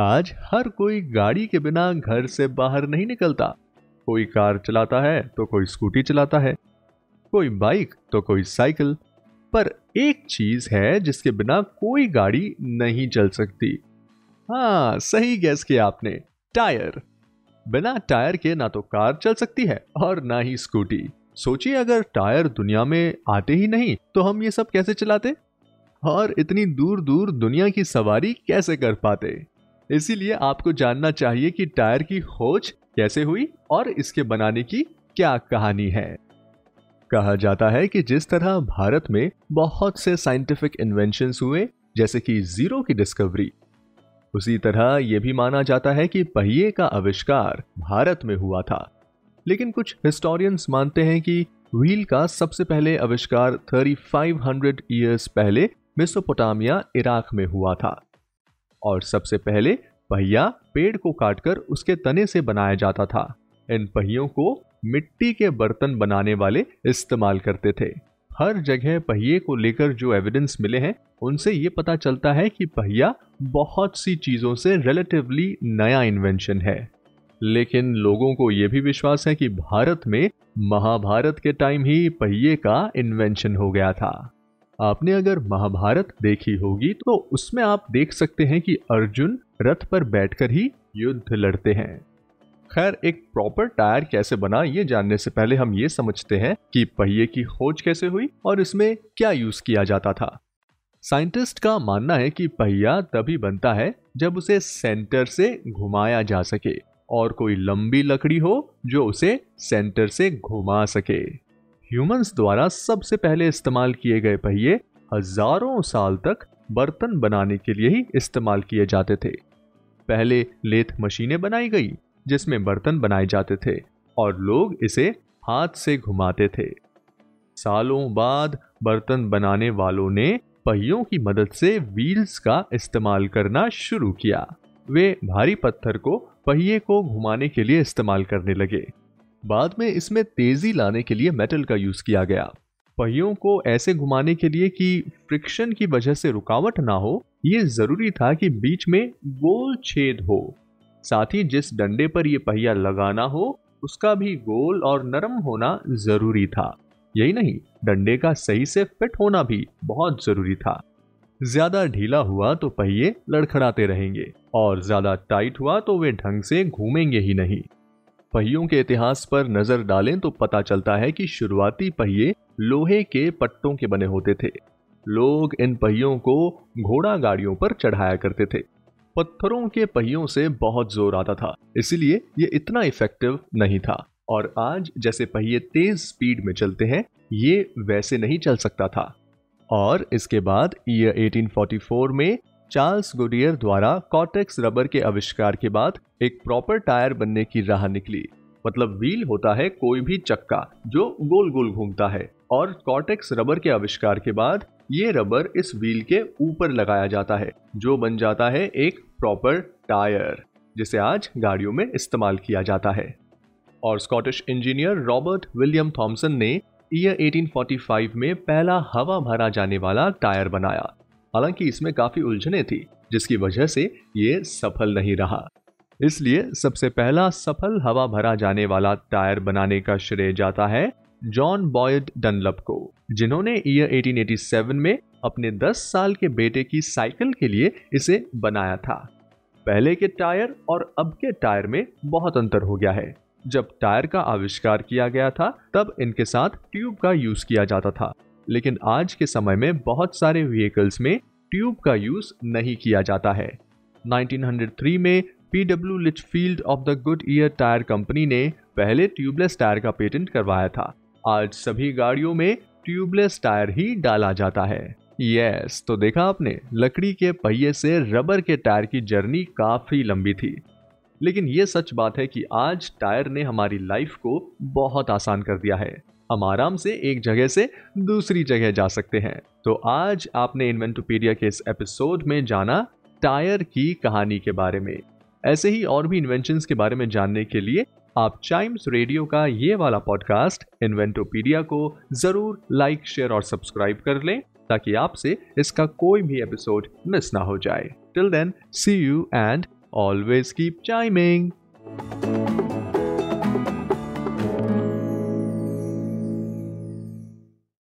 आज हर कोई गाड़ी के बिना घर से बाहर नहीं निकलता। कोई कार चलाता है तो कोई स्कूटी चलाता है। कोई बाइक तो कोई साइकिल। पर एक चीज़ है जिसके बिना कोई गाड़ी नहीं चल सकती। हाँ सही गैस किया आपने। टायर। बिना टायर के ना तो कार चल सकती है और ना ही स्कूटी। सोचिए, अगर टायर दुनिया में आते ही नहीं तो हम ये सब कैसे चलाते? और इतनी दूर दूर दुनिया की सवारी कैसे कर पाते? इसीलिए आपको जानना चाहिए कि टायर की खोज कैसे हुई और इसके बनाने की क्या कहानी है। कहा जाता है कि जिस तरह भारत में बहुत से साइंटिफिक इन्वेंशन हुए, जैसे कि ज़ीरो की डिस्कवरी उसी तरह यह भी माना जाता है कि पहिए का आविष्कार भारत में हुआ था। लेकिन कुछ हिस्टोरियंस मानते हैं कि व्हील का सबसे पहले आविष्कार 3500 इयर्स पहले मेसोपोटामिया इराक में हुआ था। और सबसे पहले पहिया पेड़ को काटकर उसके तने से बनाया जाता था। इन पहियों को मिट्टी के बर्तन बनाने वाले इस्तेमाल करते थे। हर जगह पहिए को लेकर जो एविडेंस मिले हैं, उनसे ये पता चलता है कि पहिया बहुत सी चीज़ों से रिलेटिवली नया इन्वेंशन है। लेकिन लोगों को यह भी विश्वास है कि भारत में महाभारत के टाइम ही पहिए का इन्वेंशन हो गया था। आपने अगर महाभारत देखी होगी तो उसमें आप देख सकते हैं कि अर्जुन रथ पर बैठकर ही युद्ध लड़ते हैं। खैर, एक प्रॉपर टायर कैसे बना, ये जानने से पहले हम ये समझते हैं कि पहिए की खोज कैसे हुई और इसमें क्या यूज़ किया जाता था। साइंटिस्ट का मानना है कि पहिया तभी बनता है जब उसे सेंटर से घुमाया जा सके और कोई लंबी लकड़ी हो जो उसे सेंटर से घुमा सके। ह्यूमंस द्वारा सबसे पहले इस्तेमाल किए गए पहिए हज़ारों साल तक बर्तन बनाने के लिए ही इस्तेमाल किए जाते थे। पहले लेथ मशीनें बनाई गई, जिसमें बर्तन बनाए जाते थे और लोग इसे हाथ से घुमाते थे। सालों बाद बर्तन बनाने वालों ने पहियों की मदद से व्हील्स का इस्तेमाल करना शुरू किया। वे भारी पत्थर को पहिए को घुमाने के लिए इस्तेमाल करने लगे। बाद में इसमें तेज़ी लाने के लिए मेटल का यूज़ किया गया। पहियों को ऐसे घुमाने के लिए कि फ्रिक्शन की वजह से रुकावट ना हो, ये ज़रूरी था कि बीच में गोल छेद हो। साथ ही जिस डंडे पर यह पहिया लगाना हो, उसका भी गोल और नरम होना ज़रूरी था। यही नहीं, डंडे का सही से फिट होना भी बहुत ज़रूरी था। ज़्यादा ढीला हुआ तो पहिए लड़खड़ाते रहेंगे, और ज़्यादा टाइट हुआ तो वे ढंग से घूमेंगे ही नहीं। पहियों के इतिहास पर नज़र डालें तो पता चलता है कि शुरुआती पहिए लोहे के पट्टों के बने होते थे। लोग इन पहियों को घोड़ा गाड़ियों पर चढ़ाया करते थे। पत्थरों के पहियों से बहुत ज़ोर आता था, इसलिए ये इतना इफ़ेक्टिव नहीं था। और आज जैसे पहिए तेज स्पीड में चलते हैं, ये वैसे नहीं चल सकता था। और इसके बाद ईयर 1844 में चार्ल्स गुडियर द्वारा कॉटेक्स रबर के आविष्कार के बाद एक प्रॉपर टायर बनने की राह निकली। मतलब व्हील होता है कोई भी चक्का जो गोल गोल घूमता है और कॉटेक्स रबर के आविष्कार के बाद ये रबर इस व्हील के ऊपर लगाया जाता है, जो बन जाता है एक प्रॉपर टायर, जिसे आज गाड़ियों में इस्तेमाल किया जाता है। और Scottish engineer Robert William Thomson ने ईयर 1845 में पहला हवा भरा जाने वाला टायर बनाया। हालाँकि इसमें काफ़ी उलझने थी, जिसकी वजह से ये सफल नहीं रहा। इसलिए सबसे पहला सफल हवा भरा जाने वाला टायर बनाने का श्रेय जाता है जॉन बॉयड डनलप को, जिन्होंने ईयर 1887 में अपने 10 साल के बेटे की साइकिल के लिए इसे बनाया था। पहले के टायर और अब के टायर में बहुत अंतर हो गया है। जब टायर का आविष्कार किया गया था, तब इनके साथ ट्यूब का यूज़ किया जाता था। लेकिन आज के समय में बहुत सारे व्हीकल्स में ट्यूब का यूज़ नहीं किया जाता है। 1903 में PW Litchfield of the Goodyear tyre company ने पहले ट्यूबलेस टायर का पेटेंट करवाया था। आज सभी गाड़ियों में ट्यूबलेस टायर ही डाला जाता है। यस तो देखा आपने, लकड़ी के पहिए से रबर के टायर की जर्नी काफ़ी लंबी थी। लेकिन ये सच बात है कि आज टायर ने हमारी लाइफ को बहुत आसान कर दिया है। हम आराम से एक जगह से दूसरी जगह जा सकते हैं। तो आज आपने इन्वेंटोपीडिया के इस एपिसोड में जाना टायर की कहानी के बारे में। ऐसे ही और भी इन्वेंशन के बारे में जानने के लिए आप चाइम्स रेडियो का ये वाला पॉडकास्ट इन्वेंटोपीडिया को ज़रूर लाइक शेयर और सब्सक्राइब कर लें ताकि आपसे इसका कोई भी एपिसोड मिस ना हो जाए। Till then see you and always keep chiming